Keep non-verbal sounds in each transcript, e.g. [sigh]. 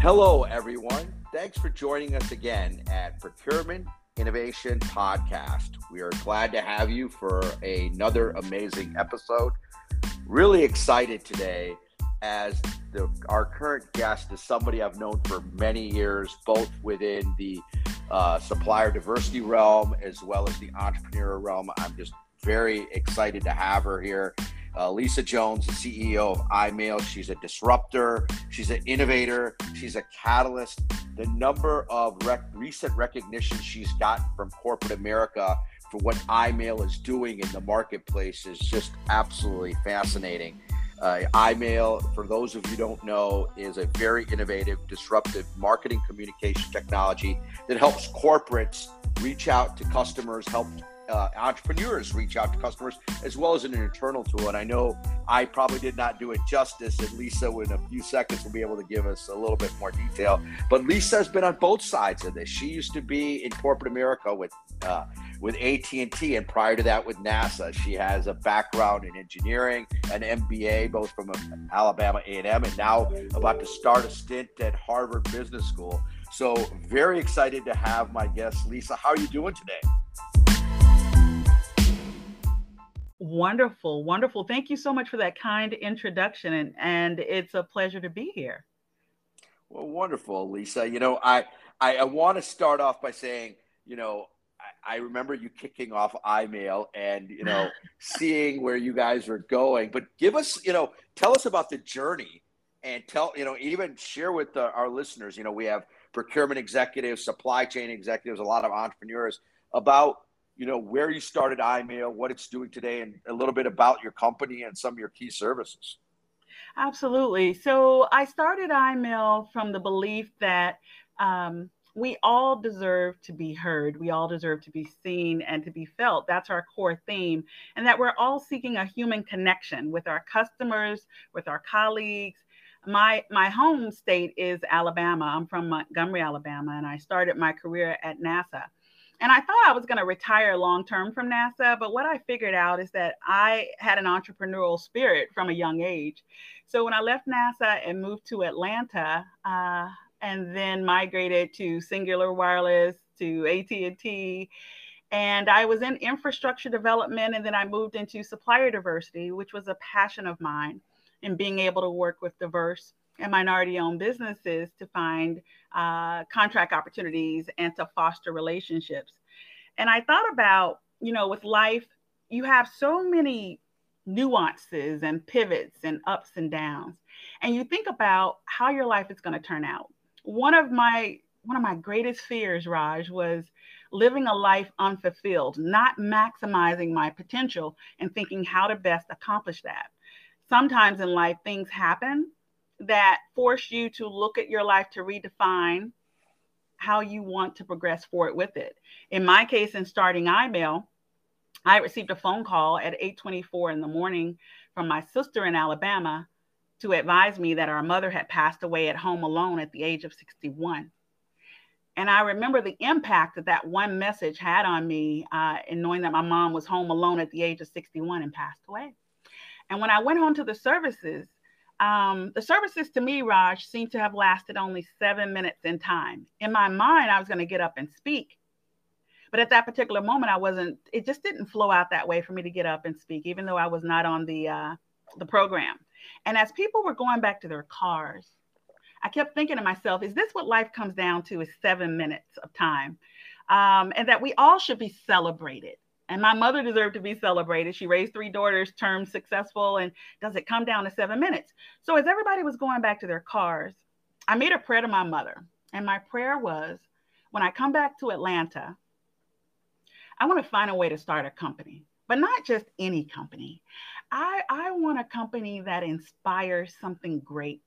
Hello, everyone. Thanks for joining us again at Procurement Innovation Podcast. We are glad to have you for another amazing episode. Really excited today as the, our current guest is somebody I've known for many years, both within the uh, supplier diversity realm as well as the entrepreneur realm. I'm just very excited to have her here. Uh, Lisa Jones, the CEO of EyeMail. She's a disruptor. She's an innovator. She's a catalyst. The number of rec- recent recognition she's gotten from corporate America for what EyeMail is doing in the marketplace is just absolutely fascinating. Uh, EyeMail, for those of you don't know, is a very innovative, disruptive marketing communication technology that helps corporates reach out to customers, help uh, entrepreneurs reach out to customers as well as an internal tool. And I know I probably did not do it justice, and Lisa, in a few seconds, will be able to give us a little bit more detail. But Lisa has been on both sides of this. She used to be in corporate America with uh, with AT&T, and prior to that with NASA. She has a background in engineering, an MBA, both from Alabama A&M, and now about to start a stint at Harvard Business School. So very excited to have my guest, Lisa. How are you doing today? Wonderful, wonderful. Thank you so much for that kind introduction, and, and it's a pleasure to be here. Well, wonderful, Lisa. You know, I I, I want to start off by saying, you know, I, I remember you kicking off EyeMail and you know [laughs] seeing where you guys were going. But give us, you know, tell us about the journey and tell, you know, even share with the, our listeners. You know, we have procurement executives, supply chain executives, a lot of entrepreneurs about you know where you started EyeMail, what it's doing today, and a little bit about your company and some of your key services. Absolutely. So I started EyeMail from the belief that um, we all deserve to be heard. We all deserve to be seen and to be felt. That's our core theme. And that we're all seeking a human connection with our customers, with our colleagues. My my home state is Alabama. I'm from Montgomery, Alabama, and I started my career at NASA. And I thought I was going to retire long term from NASA, but what I figured out is that I had an entrepreneurial spirit from a young age. So when I left NASA and moved to Atlanta, uh, and then migrated to Cingular Wireless, to AT&T, and I was in infrastructure development, and then I moved into supplier diversity, which was a passion of mine, in being able to work with diverse and minority owned businesses to find uh, contract opportunities and to foster relationships. And I thought about, you know, with life, you have so many nuances and pivots and ups and downs. And you think about how your life is going to turn out. One of my one of my greatest fears, Raj, was living a life unfulfilled, not maximizing my potential and thinking how to best accomplish that. Sometimes in life, things happen that force you to look at your life to redefine how you want to progress forward with it. In my case, in starting EyeMail, I received a phone call at 8:24 in the morning from my sister in Alabama to advise me that our mother had passed away at home alone at the age of 61. And I remember the impact that that one message had on me uh, in knowing that my mom was home alone at the age of 61 and passed away. And when I went home to the services, um, the services to me, Raj, seemed to have lasted only seven minutes in time. In my mind, I was going to get up and speak. But at that particular moment, I wasn't, it just didn't flow out that way for me to get up and speak, even though I was not on the, uh, the program. And as people were going back to their cars, I kept thinking to myself, is this what life comes down to is seven minutes of time? Um, and that we all should be celebrated and my mother deserved to be celebrated. She raised three daughters, termed successful, and does it come down to seven minutes? So as everybody was going back to their cars, I made a prayer to my mother. And my prayer was when I come back to Atlanta, I want to find a way to start a company, but not just any company. I, I want a company that inspires something great,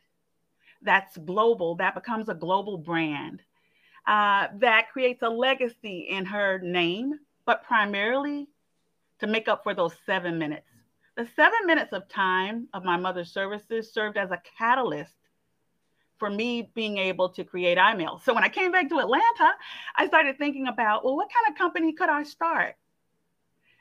that's global, that becomes a global brand, uh, that creates a legacy in her name but primarily to make up for those seven minutes. The seven minutes of time of my mother's services served as a catalyst for me being able to create EyeMail. So when I came back to Atlanta, I started thinking about, well, what kind of company could I start?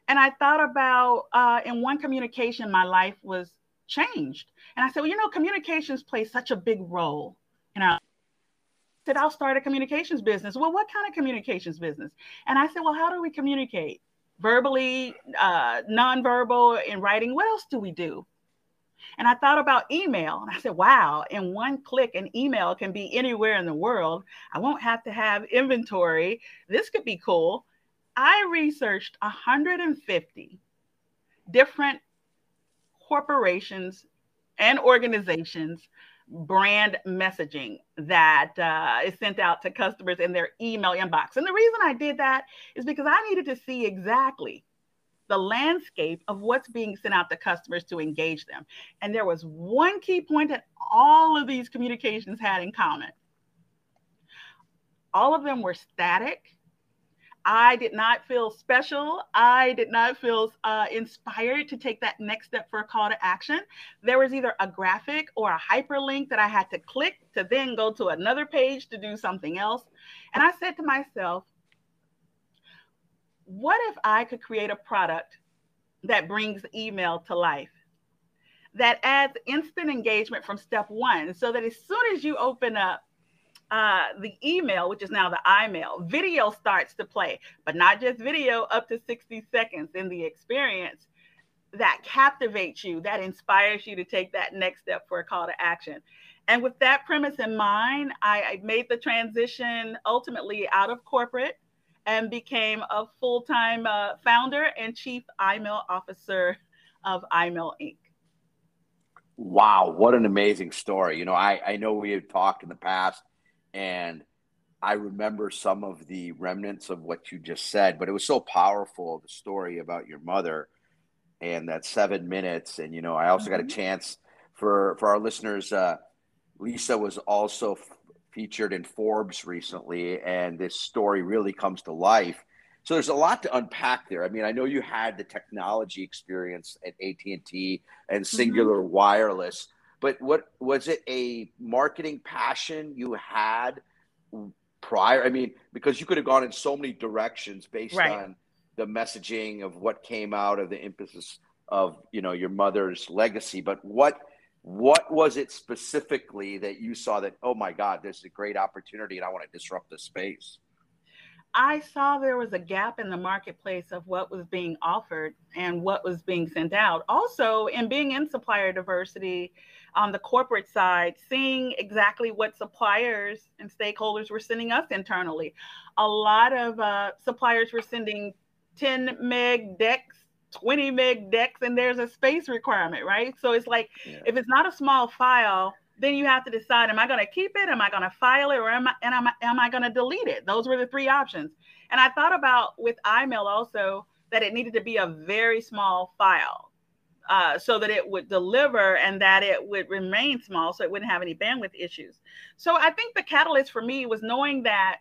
And I thought about, uh, in one communication, my life was changed. And I said, well, you know, communications play such a big role in our said, I'll start a communications business. Well, what kind of communications business? And I said, Well, how do we communicate? Verbally, uh, nonverbal, in writing. What else do we do? And I thought about email and I said, wow, in one click, an email can be anywhere in the world. I won't have to have inventory. This could be cool. I researched 150 different corporations and organizations brand messaging that uh, is sent out to customers in their email inbox. And the reason I did that is because I needed to see exactly the landscape of what's being sent out to customers to engage them. And there was one key point that all of these communications had in common. All of them were static. I did not feel special. I did not feel uh, inspired to take that next step for a call to action. There was either a graphic or a hyperlink that I had to click to then go to another page to do something else. And I said to myself, what if I could create a product that brings email to life? That adds instant engagement from step one, so that as soon as you open up uh, the email, which is now the EyeMail, video starts to play, but not just video, up to 60 seconds in the experience that captivates you, that inspires you to take that next step for a call to action. And with that premise in mind, I, I made the transition ultimately out of corporate and became a full time uh, founder and chief EyeMail officer of EyeMail Inc. Wow, what an amazing story. You know, I, I know we have talked in the past, and I remember some of the remnants of what you just said, but it was so powerful the story about your mother and that seven minutes. And, you know, I also mm-hmm. got a mm-hmm. chance for, for our listeners. Uh, Lisa was also featured in Forbes recently, and this story really comes to life. So there's a lot to unpack there. I mean, I know you had the technology experience at AT&T and Cingular mm-hmm. Wireless, but what was it a marketing passion you had prior? I mean, because you could have gone in so many directions based right. on the messaging of what came out of the emphasis of, you know, your mother's legacy, but what what was it specifically that you saw that, oh my God, this is a great opportunity and I want to disrupt the space? I saw there was a gap in the marketplace of what was being offered and what was being sent out. Also, in being in supplier diversity on the corporate side, seeing exactly what suppliers and stakeholders were sending us internally. A lot of uh, suppliers were sending 10 meg decks 20 meg decks and there's a space requirement, right? So it's like yeah. if it's not a small file, then you have to decide: Am I going to keep it? Am I going to file it, or am I and am I, am I going to delete it? Those were the three options. And I thought about with EyeMail also that it needed to be a very small file, uh, so that it would deliver and that it would remain small, so it wouldn't have any bandwidth issues. So I think the catalyst for me was knowing that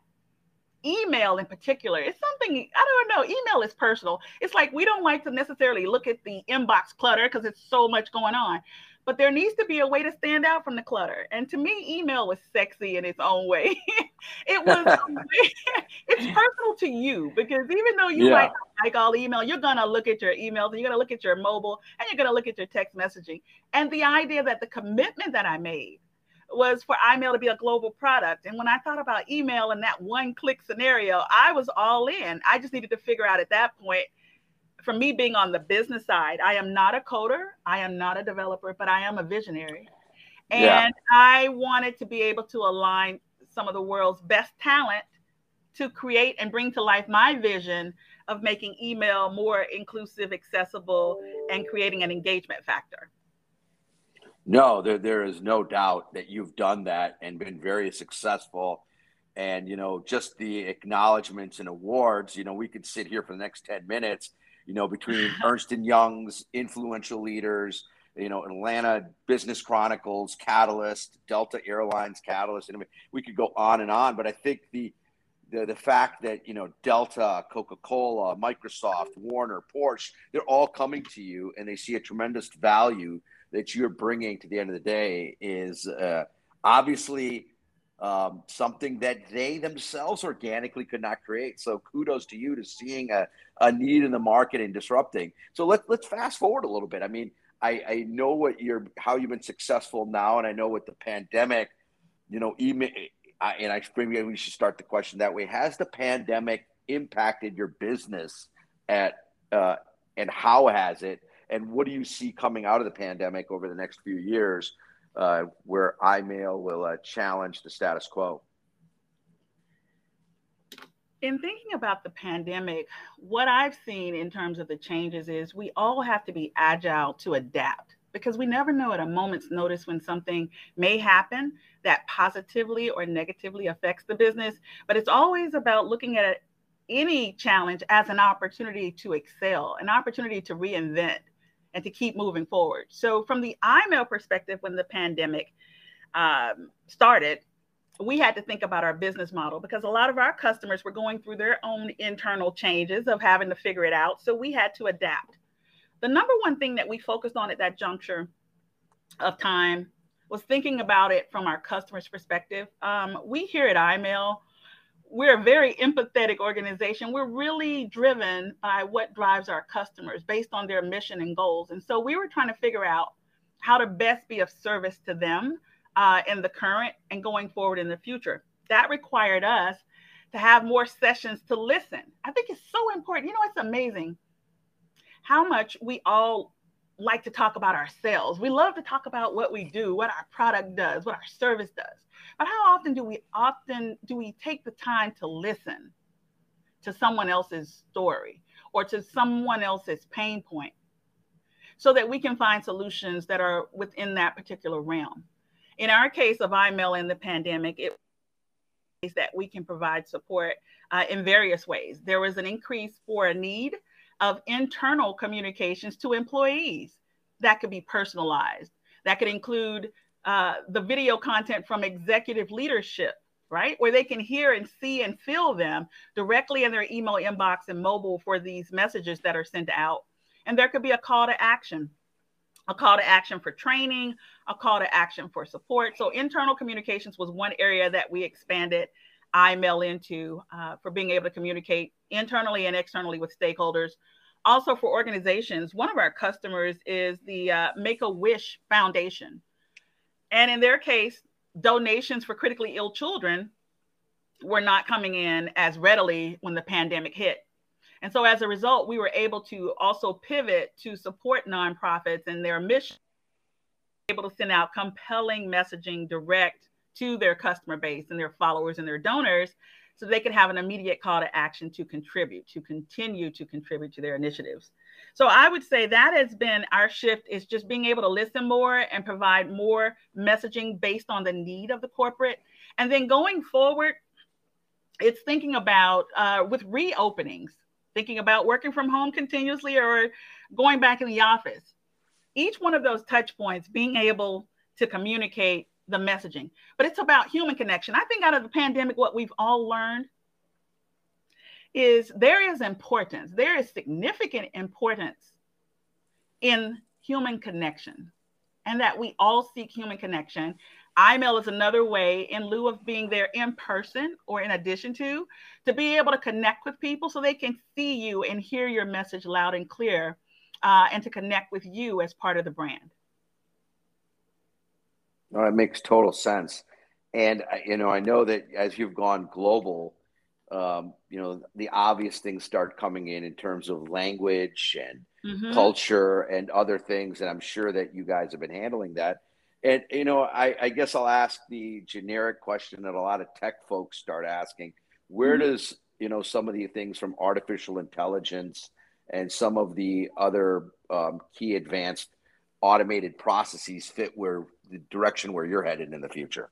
email in particular it's something i don't know email is personal it's like we don't like to necessarily look at the inbox clutter because it's so much going on but there needs to be a way to stand out from the clutter and to me email was sexy in its own way [laughs] it was [laughs] [laughs] it's personal to you because even though you yeah. might like all email you're going to look at your emails and you're going to look at your mobile and you're going to look at your text messaging and the idea that the commitment that i made was for EyeMail to be a global product. And when I thought about email in that one click scenario, I was all in. I just needed to figure out at that point, for me being on the business side, I am not a coder, I am not a developer, but I am a visionary. And yeah. I wanted to be able to align some of the world's best talent to create and bring to life my vision of making email more inclusive, accessible, and creating an engagement factor. No, there, there is no doubt that you've done that and been very successful. And, you know, just the acknowledgments and awards, you know, we could sit here for the next 10 minutes, you know, between [laughs] Ernst and Young's influential leaders, you know, Atlanta Business Chronicles, Catalyst, Delta Airlines, Catalyst, and we could go on and on. But I think the, the, the fact that you know Delta, Coca Cola, Microsoft, Warner, Porsche, they're all coming to you and they see a tremendous value that you're bringing to the end of the day is uh, obviously um, something that they themselves organically could not create. So kudos to you to seeing a, a need in the market and disrupting. So let, let's fast forward a little bit. I mean, I, I know what you're, how you've been successful now, and I know with the pandemic, you know, email, I, and I maybe we should start the question that way. Has the pandemic impacted your business at uh, and how has it? And what do you see coming out of the pandemic over the next few years, uh, where EyeMail will uh, challenge the status quo? In thinking about the pandemic, what I've seen in terms of the changes is we all have to be agile to adapt because we never know at a moment's notice when something may happen that positively or negatively affects the business. But it's always about looking at any challenge as an opportunity to excel, an opportunity to reinvent and to keep moving forward. So, from the EyeMail perspective, when the pandemic um, started, we had to think about our business model because a lot of our customers were going through their own internal changes of having to figure it out. So, we had to adapt. The number one thing that we focused on at that juncture of time was thinking about it from our customers' perspective. Um, we here at EyeMail, we're a very empathetic organization. We're really driven by what drives our customers based on their mission and goals. And so we were trying to figure out how to best be of service to them uh, in the current and going forward in the future. That required us to have more sessions to listen. I think it's so important. You know, it's amazing how much we all like to talk about ourselves. We love to talk about what we do, what our product does, what our service does. But how often do we often do we take the time to listen to someone else's story or to someone else's pain point so that we can find solutions that are within that particular realm? In our case of EyeMail in the pandemic, it is that we can provide support uh, in various ways. There was an increase for a need of internal communications to employees that could be personalized. That could include uh, the video content from executive leadership, right? Where they can hear and see and feel them directly in their email inbox and mobile for these messages that are sent out. And there could be a call to action, a call to action for training, a call to action for support. So, internal communications was one area that we expanded EyeMail into uh, for being able to communicate internally and externally with stakeholders. Also, for organizations, one of our customers is the uh, Make a Wish Foundation. And in their case, donations for critically ill children were not coming in as readily when the pandemic hit. And so, as a result, we were able to also pivot to support nonprofits and their mission, able to send out compelling messaging direct to their customer base and their followers and their donors so they can have an immediate call to action to contribute, to continue to contribute to their initiatives. So I would say that has been our shift is just being able to listen more and provide more messaging based on the need of the corporate. And then going forward, it's thinking about uh, with reopenings, thinking about working from home continuously or going back in the office. Each one of those touch points, being able to communicate the messaging, but it's about human connection. I think out of the pandemic, what we've all learned is there is importance, there is significant importance in human connection, and that we all seek human connection. EyeMail is another way, in lieu of being there in person or in addition to, to be able to connect with people so they can see you and hear your message loud and clear uh, and to connect with you as part of the brand. No, it makes total sense. And, uh, you know, I know that as you've gone global, um, you know, the obvious things start coming in in terms of language and mm-hmm. culture and other things. And I'm sure that you guys have been handling that. And, you know, I, I guess I'll ask the generic question that a lot of tech folks start asking where mm-hmm. does, you know, some of the things from artificial intelligence and some of the other um, key advanced automated processes fit where the direction where you're headed in the future?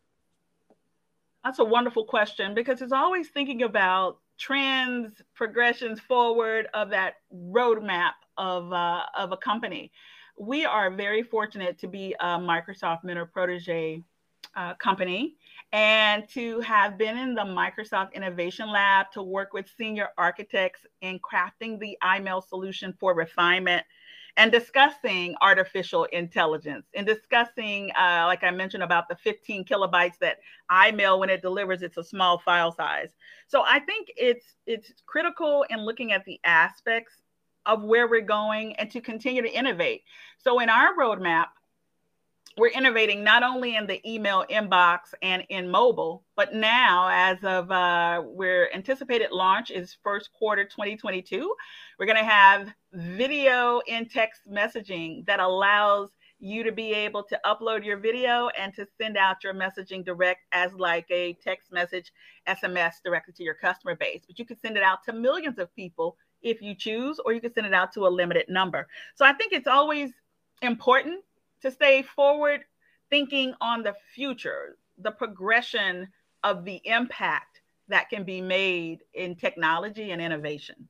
That's a wonderful question because it's always thinking about trends, progressions forward of that roadmap of, uh, of a company. We are very fortunate to be a Microsoft mentor protege uh, company and to have been in the Microsoft Innovation Lab to work with senior architects in crafting the EyeMail solution for refinement and discussing artificial intelligence and discussing, uh, like I mentioned, about the 15 kilobytes that EyeMail when it delivers, it's a small file size. So I think it's it's critical in looking at the aspects of where we're going and to continue to innovate. So in our roadmap, we're innovating not only in the email inbox and in mobile, but now as of uh, anticipated launch is first quarter 2022, we're going to have video in text messaging that allows you to be able to upload your video and to send out your messaging direct as like a text message SMS directly to your customer base. But you can send it out to millions of people if you choose, or you can send it out to a limited number. So I think it's always important to stay forward thinking on the future, the progression of the impact that can be made in technology and innovation.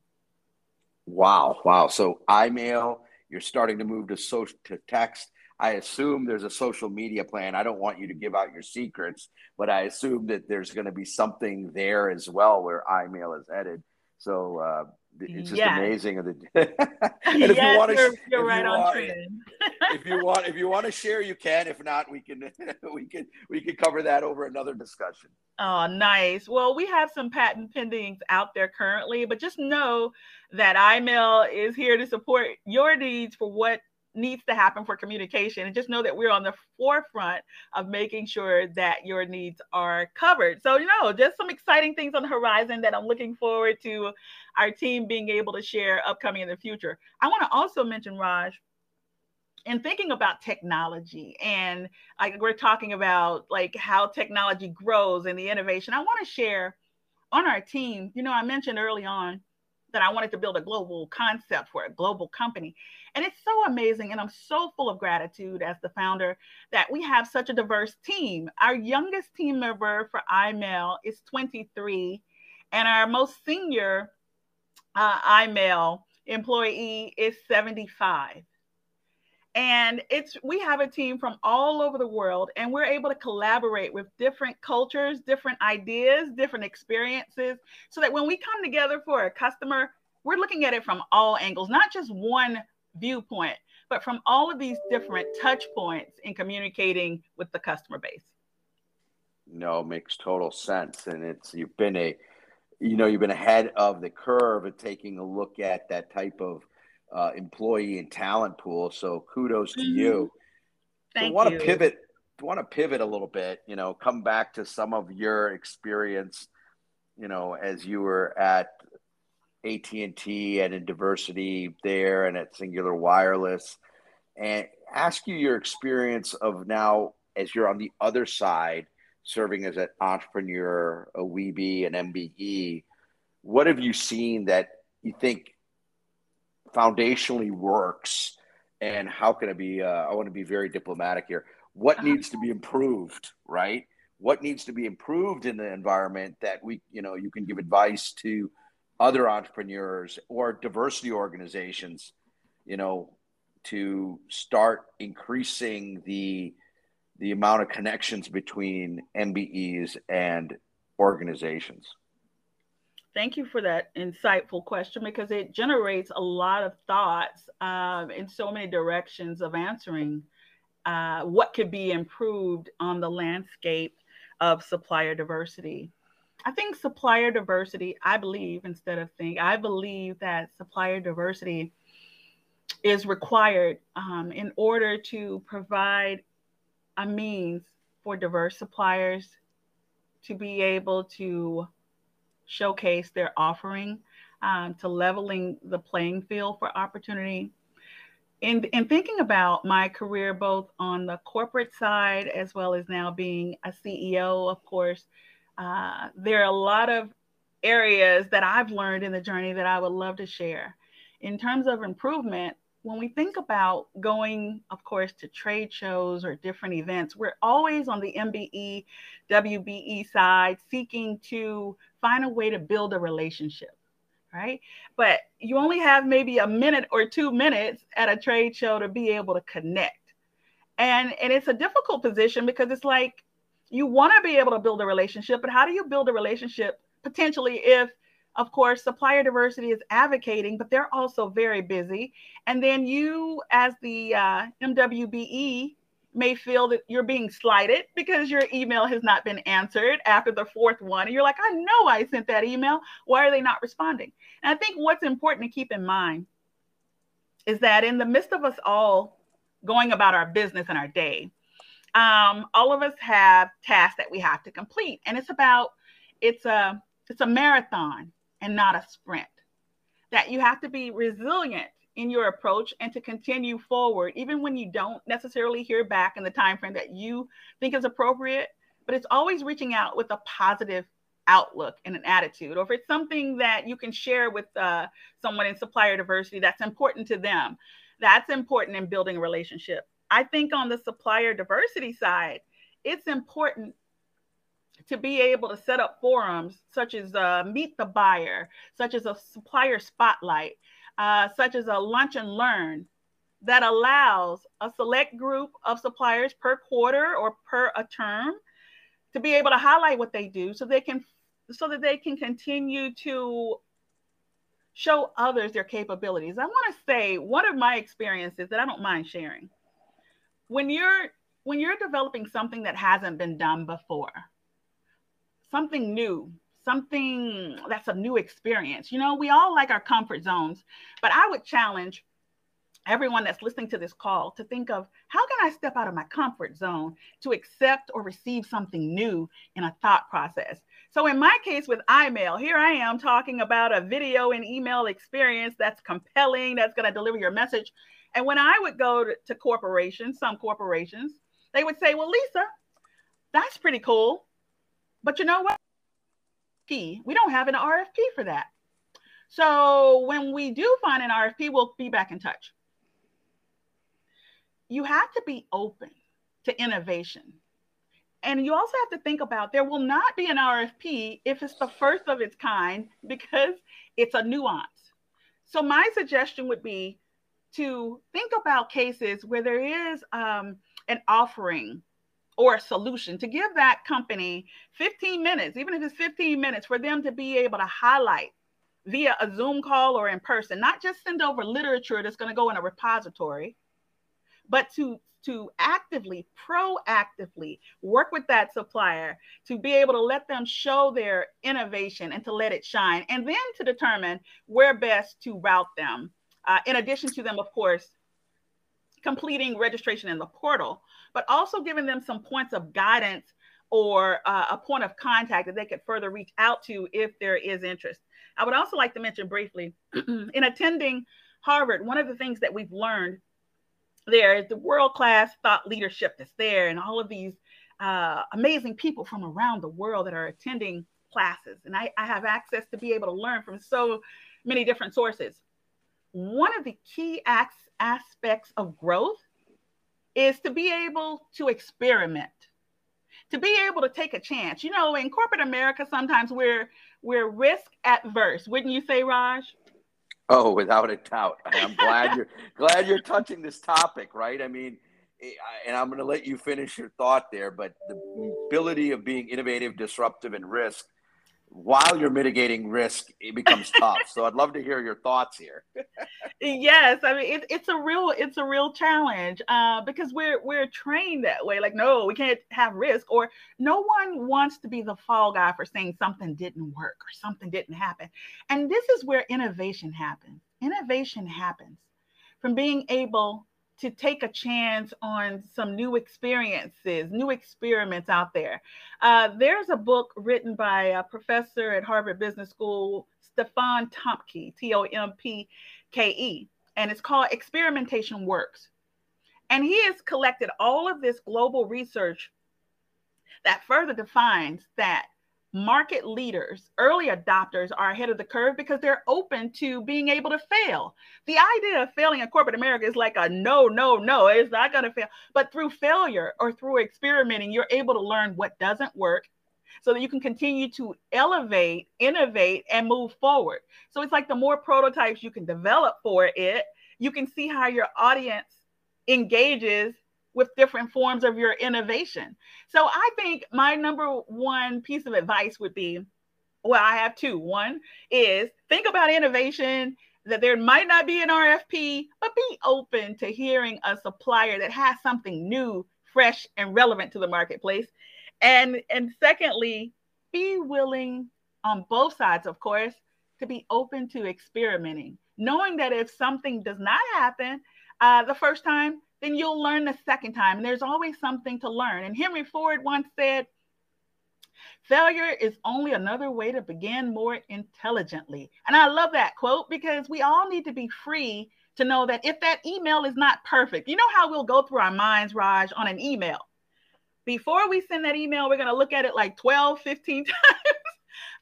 Wow, wow. So EyeMail, you're starting to move to social to text. I assume there's a social media plan. I don't want you to give out your secrets, but I assume that there's going to be something there as well where EyeMail is headed. So uh, it's just yes. amazing. and [laughs] if yes, you want to, you're, you're right you on want, trend. [laughs] if you want, if you want to share, you can. If not, we can, [laughs] we can, we can cover that over another discussion. Oh, nice. Well, we have some patent pendings out there currently, but just know that EyeMail is here to support your needs for what needs to happen for communication and just know that we're on the forefront of making sure that your needs are covered. So you know just some exciting things on the horizon that i'm looking forward to our team being able to share upcoming in the future. I want to also mention raj in thinking about technology and like we're talking about like how technology grows and the innovation i want to share on our team you know i mentioned early on that I wanted to build a global concept for a global company. And it's so amazing. And I'm so full of gratitude as the founder that we have such a diverse team. Our youngest team member for EyeMail is 23, and our most senior uh, EyeMail employee is 75 and it's we have a team from all over the world and we're able to collaborate with different cultures different ideas different experiences so that when we come together for a customer we're looking at it from all angles not just one viewpoint but from all of these different touch points in communicating with the customer base. No makes total sense and it's you've been a you know you've been ahead of the curve of taking a look at that type of uh, employee and talent pool. So kudos to mm-hmm. you. Thank so want you. to pivot. Want to pivot a little bit? You know, come back to some of your experience. You know, as you were at AT and T and in diversity there, and at Cingular Wireless, and ask you your experience of now as you're on the other side, serving as an entrepreneur, a WBE, an MBE. What have you seen that you think foundationally works and how can it be uh, i want to be very diplomatic here. What uh-huh. needs to be improved right? What needs to be improved in the environment that we you know you can give advice to other entrepreneurs or diversity organizations you know to start increasing the the amount of connections between mbes and organizations Thank you for that insightful question because it generates a lot of thoughts um, in so many directions of answering uh, what could be improved on the landscape of supplier diversity. I think supplier diversity, I believe, instead of think, I believe that supplier diversity is required um, in order to provide a means for diverse suppliers to be able to showcase their offering um, to leveling the playing field for opportunity. In, in thinking about my career, both on the corporate side as well as now being a CEO, of course, uh, there are a lot of areas that I've learned in the journey that I would love to share. In terms of improvement, when we think about going, of course, to trade shows or different events, we're always on the MBE, WBE side seeking to find a way to build a relationship, right? But you only have maybe a minute or two minutes at a trade show to be able to connect. And, and it's a difficult position because it's like you want to be able to build a relationship, but how do you build a relationship potentially if of course, supplier diversity is advocating, but they're also very busy. And then you, as the uh, MWBE, may feel that you're being slighted because your email has not been answered after the fourth one. And you're like, I know I sent that email. Why are they not responding? And I think what's important to keep in mind is that in the midst of us all going about our business and our day, um, all of us have tasks that we have to complete, and it's about it's a it's a marathon and not a sprint. That you have to be resilient in your approach and to continue forward, even when you don't necessarily hear back in the time frame that you think is appropriate. But it's always reaching out with a positive outlook and an attitude, or if it's something that you can share with uh, someone in supplier diversity that's important to them, that's important in building a relationship. I think on the supplier diversity side, it's important to be able to set up forums such as uh, Meet the Buyer, such as a supplier spotlight, uh, such as a lunch and learn that allows a select group of suppliers per quarter or per a term to be able to highlight what they do so they can so that they can continue to show others their capabilities. I want to say one of my experiences that I don't mind sharing. When you're when you're developing something that hasn't been done before, something new, something that's a new experience. You know, we all like our comfort zones, but I would challenge everyone that's listening to this call to think of how can I step out of my comfort zone to accept or receive something new in a thought process. So in my case with EyeMail, here I am talking about a video and email experience that's compelling, that's going to deliver your message. And when I would go to, to corporations, some corporations, they would say, "Well, Lisa, that's pretty cool, but you know what? We don't have an RFP for that. So when we do find an RFP, we'll be back in touch. You have to be open to innovation. And you also have to think about there will not be an RFP if it's the first of its kind because it's a nuance. So my suggestion would be to think about cases where there is um, an offering or a solution to give that company 15 minutes, even if it's 15 minutes, for them to be able to highlight via a Zoom call or in person, not just send over literature that's going to go in a repository, but to to actively, proactively work with that supplier to be able to let them show their innovation and to let it shine, and then to determine where best to route them. Uh, in addition to them, of course, completing registration in the portal, but also giving them some points of guidance or uh, a point of contact that they could further reach out to if there is interest. I would also like to mention briefly [clears throat] in attending Harvard, one of the things that we've learned there is the world class thought leadership that's there and all of these uh, amazing people from around the world that are attending classes. And I, I have access to be able to learn from so many different sources. One of the key acts, aspects of growth is to be able to experiment to be able to take a chance. You know in corporate america sometimes we're we're risk adverse wouldn't you say raj? Oh without a doubt. I'm glad you're [laughs] glad you're touching this topic right? I mean eh, and i'm going to let you finish your thought there but the ability of being innovative disruptive and risk while you're mitigating risk, it becomes tough. So I'd love to hear your thoughts here. yes, I mean it, it's a real it's a real challenge uh, because we're we're trained that way. Like, no, we can't have risk, or no one wants to be the fall guy for saying something didn't work or something didn't happen. And this is where innovation happens. Innovation happens from being able to take a chance on some new experiences, new experiments out there. Uh, there's a book written by a professor at Harvard Business School, Stefan Thomke, T O M P K E, and it's called Experimentation Works. And he has collected all of this global research that further defines that market leaders, early adopters are ahead of the curve because they're open to being able to fail. The idea of failing in corporate America is like a no, no, no, it's not going to fail. But through failure or through experimenting, you're able to learn what doesn't work so that you can continue to elevate, innovate, and move forward. So it's like the more prototypes you can develop for it, you can see how your audience engages with different forms of your innovation. So I think my number one piece of advice would be well, I have two. One is think about innovation, that there might not be an RFP, but be open to hearing a supplier that has something new, fresh, and relevant to the marketplace. And, and secondly, be willing on both sides, of course, to be open to experimenting, knowing that if something does not happen uh, the first time, then you'll learn the second time. And there's always something to learn. And Henry Ford once said, Failure is only another way to begin more intelligently. And I love that quote because we all need to be free to know that if that email is not perfect, you know how we'll go through our minds, Raj, on an email. Before we send that email, we're going to look at it like 12, 15 [laughs] times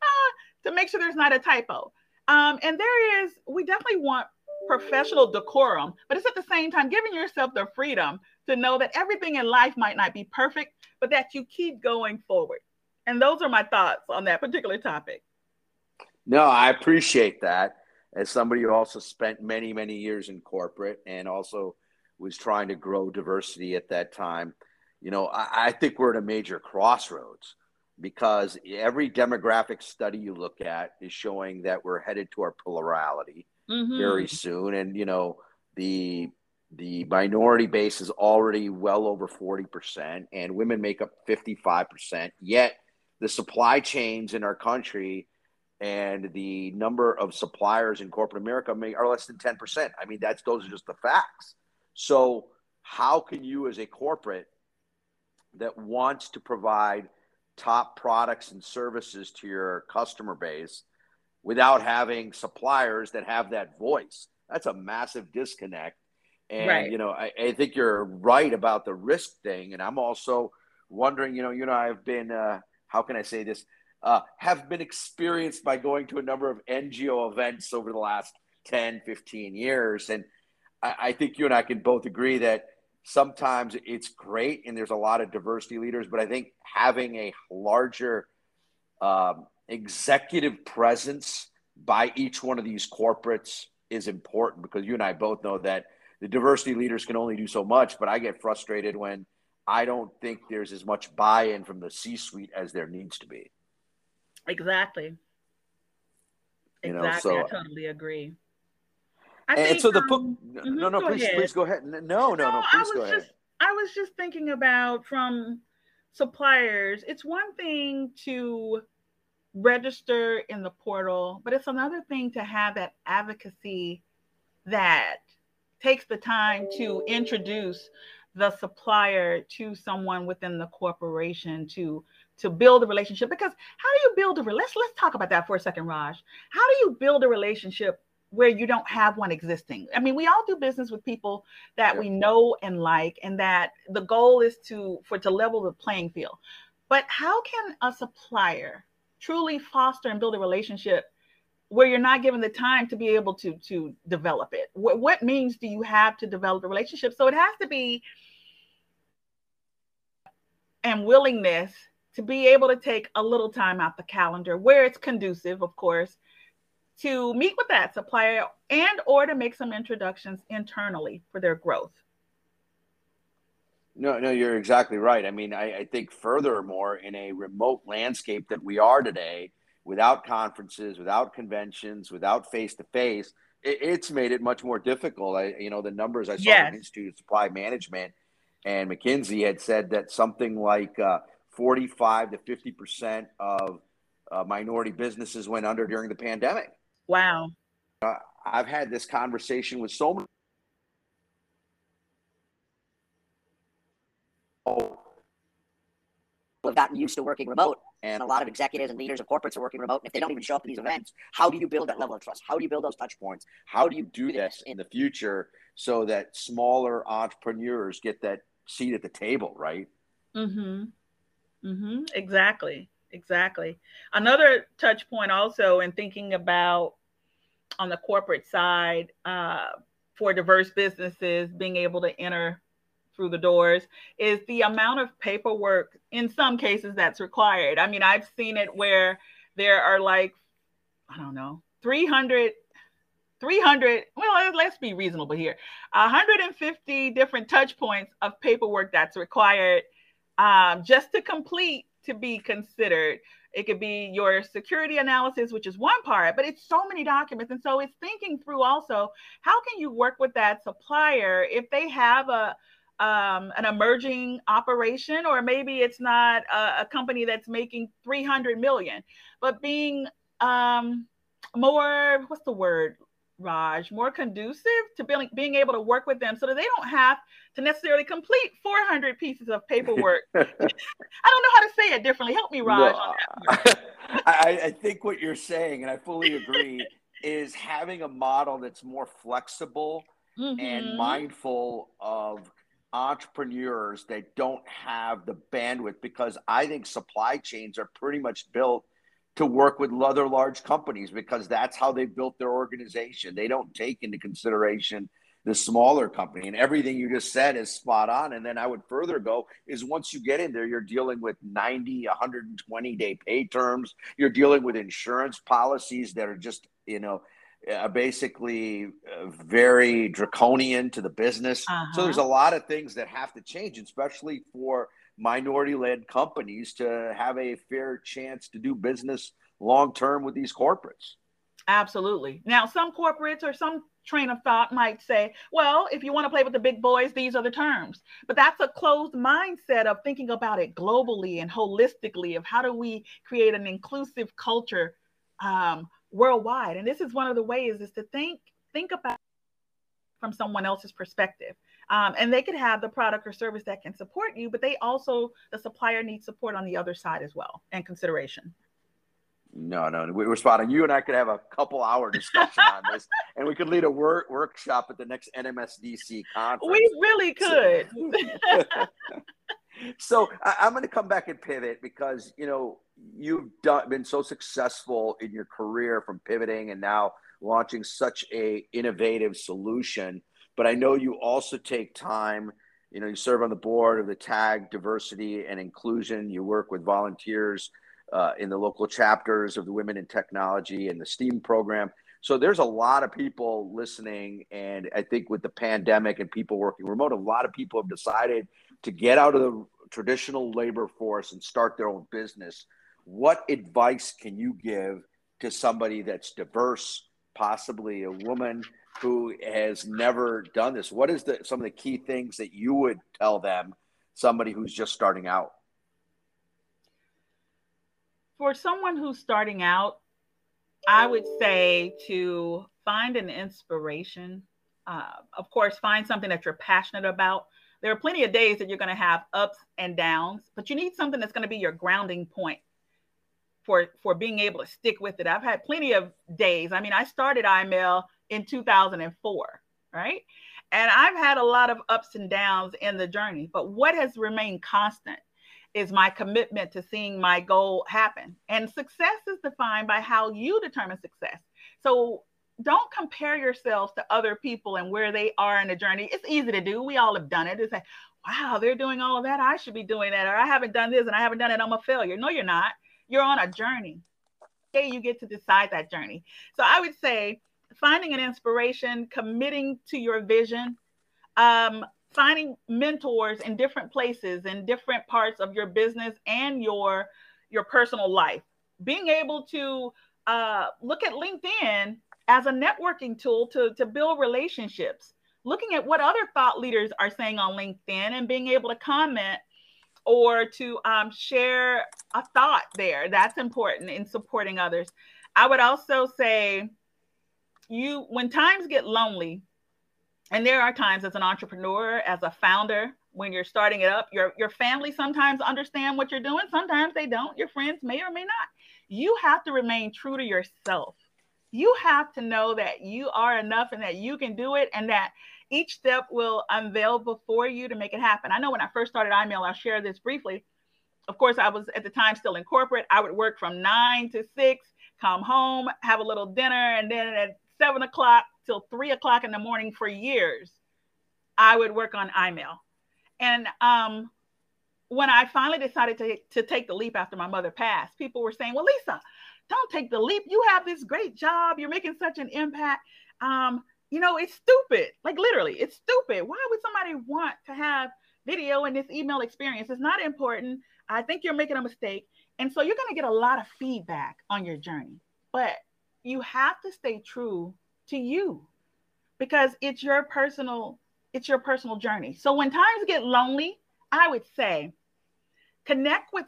uh, to make sure there's not a typo. Um, and there is, we definitely want professional decorum, but it's at the same time giving yourself the freedom to know that everything in life might not be perfect, but that you keep going forward. And those are my thoughts on that particular topic. No, I appreciate that. As somebody who also spent many, many years in corporate and also was trying to grow diversity at that time, you know, I, I think we're at a major crossroads because every demographic study you look at is showing that we're headed to our plurality mm-hmm. very soon. And, you know, the the minority base is already well over 40% and women make up 55% yet the supply chains in our country and the number of suppliers in corporate America may, are less than 10%. I mean, that's those are just the facts. So, how can you, as a corporate that wants to provide top products and services to your customer base without having suppliers that have that voice? That's a massive disconnect. And, right. you know, I, I, think you're right about the risk thing. And I'm also wondering, you know, you know, I've been, uh, how can I say this? Uh, have been experienced by going to a number of NGO events over the last 10, 15 years. And I, I think you and I can both agree that sometimes it's great and there's a lot of diversity leaders, but I think having a larger um, executive presence by each one of these corporates is important because you and I both know that the diversity leaders can only do so much, but I get frustrated when I don't think there's as much buy-in from the C-suite as there needs to be. Exactly. You exactly. Know, so, I totally agree. I and think, so the book. Um, no, mm-hmm, no, please, ahead. please go ahead. No, no, no, no please go ahead. I was just thinking about from suppliers. It's one thing to register in the portal, but it's another thing to have that advocacy that takes the time to introduce the supplier to someone within the corporation to to build a relationship. Because how do you build a let's let's talk about that for a second raj. How do you build a relationship where you don't have one existing? I mean we all do business with people that we know and like and that the goal is to for to level the playing field. But how can a supplier truly foster and build a relationship where you're not given the time to be able to to develop it what, what means do you have to develop a relationship so it has to be and willingness to be able to take a little time out the calendar where it's conducive, of course, to meet with that supplier and or to make some introductions internally for their growth. No, no, you're exactly right. I mean, I, I think furthermore, in a remote landscape that we are today, without conferences, without conventions, without face to face, it's made it much more difficult. I, you know, the numbers I saw yes. from Institute of Supply Management and McKinsey had said that something like uh, 45 to 50 percent of uh, minority businesses went under during the pandemic. Wow. Uh, I've had this conversation with so many. Have gotten used to working remote and a lot of executives and leaders of corporates are working remote. And if they don't even show up to these events, how do you build that level of trust? How do you build those touch points? How do you do this in the future so that smaller entrepreneurs get that seat at the table, right? Mm-hmm. Mm-hmm. Exactly. Exactly. Another touch point also in thinking about on the corporate side uh, for diverse businesses being able to enter through the doors is the amount of paperwork in some cases that's required. I mean, I've seen it where there are like, I don't know, 300 300 well let's be reasonable here 150 different touch points of paperwork that's required um, just to complete to be considered it could be your security analysis which is one part but it's so many documents and so it's thinking through also how can you work with that supplier if they have a um, an emerging operation or maybe it's not a, a, company that's making 300 million but being um, more what's the word Raj, more conducive to being, being able to work with them so that they don't have to necessarily complete 400 pieces of paperwork. [laughs] I don't know how to say it differently. Help me, Raj. No, [laughs] I, I think what you're saying, and I fully agree, is having a model that's more flexible mm-hmm. and mindful of entrepreneurs that don't have the bandwidth because I think supply chains are pretty much built to work with other large companies because that's how they built their organization. They don't take into consideration the smaller company and everything you just said is spot on and then i would further go is once you get in there you're dealing with 90 120 day pay terms you're dealing with insurance policies that are just you know uh, basically uh, very draconian to the business. Uh-huh. So there's a lot of things that have to change, especially for minority led companies to have a fair chance to do business long term with these corporates. Absolutely. Now, some corporates or some train of thought might say, well, if you want to play with the big boys, these are the terms. But that's a closed mindset of thinking about it globally and holistically of how do we create an inclusive culture um, worldwide. And this is one of the ways is to think think about from someone else's perspective. Um, and they could have the product or service that can support you, but they also the supplier needs support on the other side as well and consideration. No, no, we were spotting. You and I could have a couple hour discussion on this, [laughs] and we could lead a work workshop at the next NMSDC conference. We really could. [laughs] [laughs] so I, am going to come back and pivot because you know you've done, been so successful in your career from pivoting and now launching such a innovative solution. But I know you also take time. You know, you serve on the board of the TAG Diversity and Inclusion. You work with volunteers uh, in the local chapters of the Women in Technology and the STEAM program. So there's a lot of people listening, and I think with the pandemic and people working remote, a lot of people have decided to get out of the traditional labor force and start their own business. What advice can you give to somebody that's diverse, possibly a woman who has never done this? What is the some of the key things that you would tell them, somebody who's just starting out? For someone who's starting out, I would say to find an inspiration. Uh, of course, find something that you're passionate about there are plenty of days that you're going to have ups and downs, but you need something that's going to be your grounding point for for being able to stick with it. I've had plenty of days. I mean, I started EyeMail in 2004, right? And I've had a lot of ups and downs in the journey, but what has remained constant is my commitment to seeing my goal happen. And success is defined by how you determine success. So don't compare yourselves to other people and where they are in the journey. It's easy to do. We all have done it. It's like, wow, they're doing all of that. I should be doing that. Or I haven't done this and I haven't done it. I'm a failure. No, you're not. You're on a journey. Okay, you get to decide that journey. So I would say finding an inspiration, committing to your vision, um, finding mentors in different places in different parts of your business and your your personal life. Being able to uh, look at LinkedIn as a networking tool to, to build relationships, looking at what other thought leaders are saying on LinkedIn and being able to comment or to um, share a thought there. That's important in supporting others. I would also say, you when times get lonely, and there are times as an entrepreneur, as a founder, when you're starting it up, your your family sometimes understand what you're doing, sometimes they don't. Your friends may or may not. You have to remain true to yourself you have to know that you are enough and that you can do it and that each step will unveil before you to make it happen. I know when I first started EyeMail, I'll share this briefly. Of course, I was at the time still in corporate. I would work from nine to six, come home, have a little dinner, and then at seven o'clock till three o'clock in the morning for years, I would work on EyeMail. And um, when I finally decided to, to take the leap after my mother passed, people were saying, Well, Lisa, don't take the leap. You have this great job. You're making such an impact. Um, you know, it's stupid. Like literally, it's stupid. Why would somebody want to have video and this email experience? It's not important. I think you're making a mistake. And so you're going to get a lot of feedback on your journey. But you have to stay true to you because it's your personal it's your personal journey. So when times get lonely, I would say connect with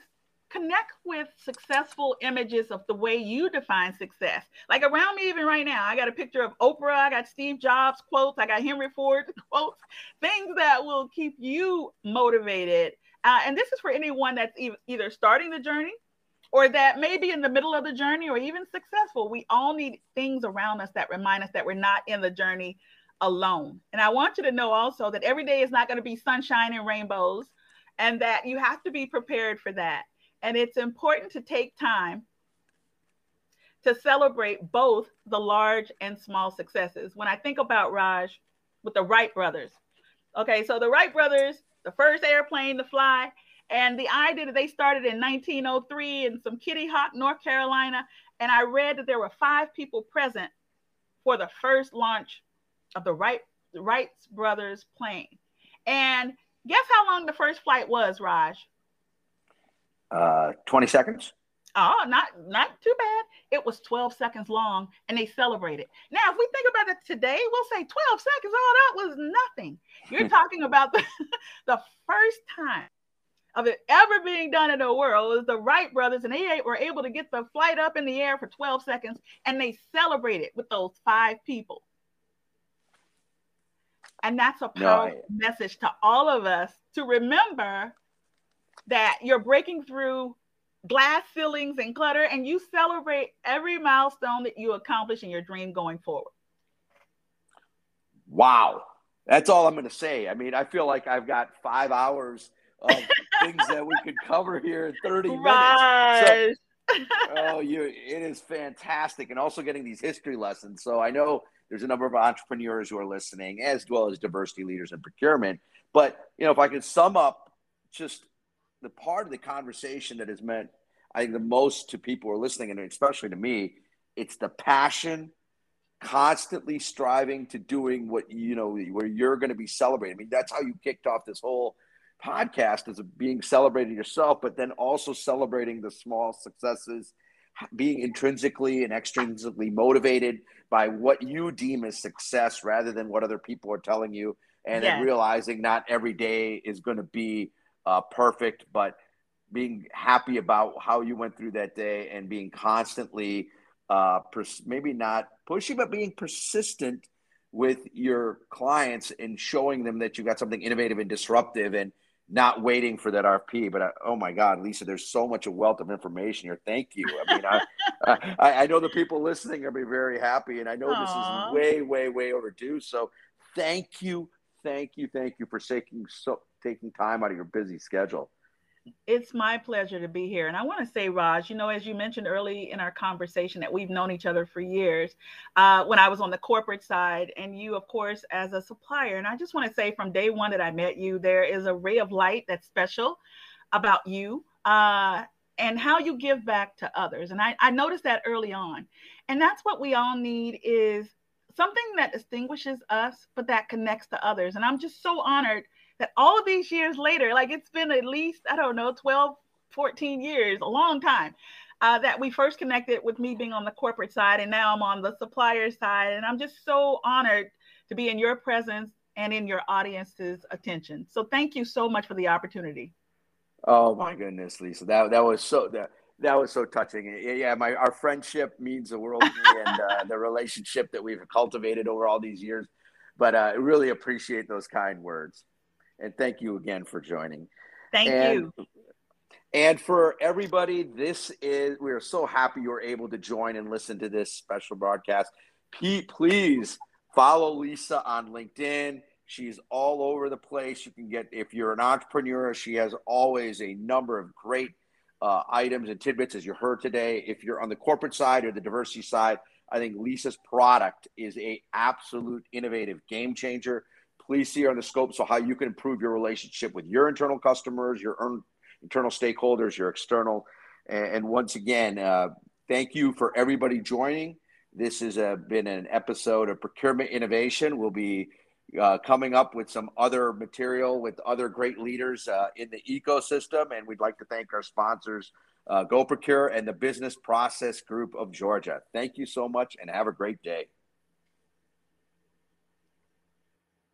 connect with successful images of the way you define success. Like around me, even right now, I got a picture of Oprah, I got Steve Jobs quotes, I got Henry Ford [laughs] quotes, things that will keep you motivated. Uh, and this is for anyone that's e- either starting the journey or that may be in the middle of the journey or even successful. We all need things around us that remind us that we're not in the journey alone. And I want you to know also that every day is not going to be sunshine and rainbows and that you have to be prepared for that. And it's important to take time to celebrate both the large and small successes. When I think about Raj with the Wright brothers, okay, so the Wright brothers, the first airplane to fly, and the idea that they started in 1903 in some Kitty Hawk, North Carolina. And I read that there were five people present for the first launch of the Wright Wright brothers plane. And guess how long the first flight was, Raj? Uh, 20 seconds. Oh, not not too bad. It was 12 seconds long and they celebrated. Now, if we think about it today, we'll say 12 seconds. Oh, that was nothing. You're [laughs] talking about the, [laughs] the first time of it ever being done in the world was the Wright brothers, and they were able to get the flight up in the air for 12 seconds, and they celebrated with those five people. And that's a powerful no, I... message to all of us to remember that you're breaking through glass ceilings and clutter, and you celebrate every milestone that you accomplish in your dream going forward. Wow. That's all I'm going to say. I mean, I feel like I've got five hours of [laughs] things that we could cover here in 30 minutes. So, oh, [laughs] you it is fantastic. And also getting these history lessons. So I know there's a number of entrepreneurs who are listening, as well as diversity leaders in procurement. But you know, if I could sum up just the part of the conversation that has meant I think the most to people who are listening, and especially to me, it's the passion, constantly striving to doing what you know where you're going to be celebrating. I mean, that's how you kicked off this whole podcast as being celebrated yourself, but then also celebrating the small successes, being intrinsically and extrinsically motivated by what you deem as success rather than what other people are telling you. And yes. realizing not every day is going to be uh, perfect, but being happy about how you went through that day and being constantly, uh, pers- maybe not pushy, but being persistent with your clients and showing them that you got something innovative and disruptive and not waiting for that RP. But I, oh my God, Lisa, there's so much a wealth of information here. Thank you. I mean, I, [laughs] I, I, know the people listening are be very happy, and I know Aww. this is way, way, way overdue. So thank you, thank you, thank you for taking so taking time out of your busy schedule. It's my pleasure to be here. And I want to say, Raj, you know, as you mentioned early in our conversation, that we've known each other for years uh, when I was on the corporate side, and you, of course, as a supplier. And I just want to say from day one that I met you, there is a ray of light that's special about you. Uh, and how you give back to others. And I, I noticed that early on. And that's what we all need is something that distinguishes us, but that connects to others. And I'm just so honored that all these years later, like it's been at least, I don't know, 12, 14 years, a long time, uh, that we first connected with me being on the corporate side. And now I'm on the supplier side. And I'm just so honored to be in your presence and in your audience's attention. So thank you so much for the opportunity. Oh my goodness, Lisa, that that was so that that was so touching. Yeah, my our friendship means the world to me, and uh, the relationship that we've cultivated over all these years. But uh, I really appreciate those kind words. And thank you again for joining. Thank and, you. And for everybody, this is, we are so happy you were able to join and listen to this special broadcast. Pete, please follow Lisa on LinkedIn. She's all over the place. You can get, if you're an entrepreneur, she has always a number of great uh, items and tidbits, as you heard today. If you're on the corporate side or the diversity side, I think Lisa's product is a absolute innovative game changer please see on the scope so how you can improve your relationship with your internal customers, your internal stakeholders, your external. And, once again, uh, thank you for everybody joining. This has uh, been an episode of Procurement Innovation. We'll be uh, coming up with some other material with other great leaders uh, in the ecosystem. And we'd like to thank our sponsors, uh, Go Procure and the Business Process Group of Georgia. Thank you so much and have a great day.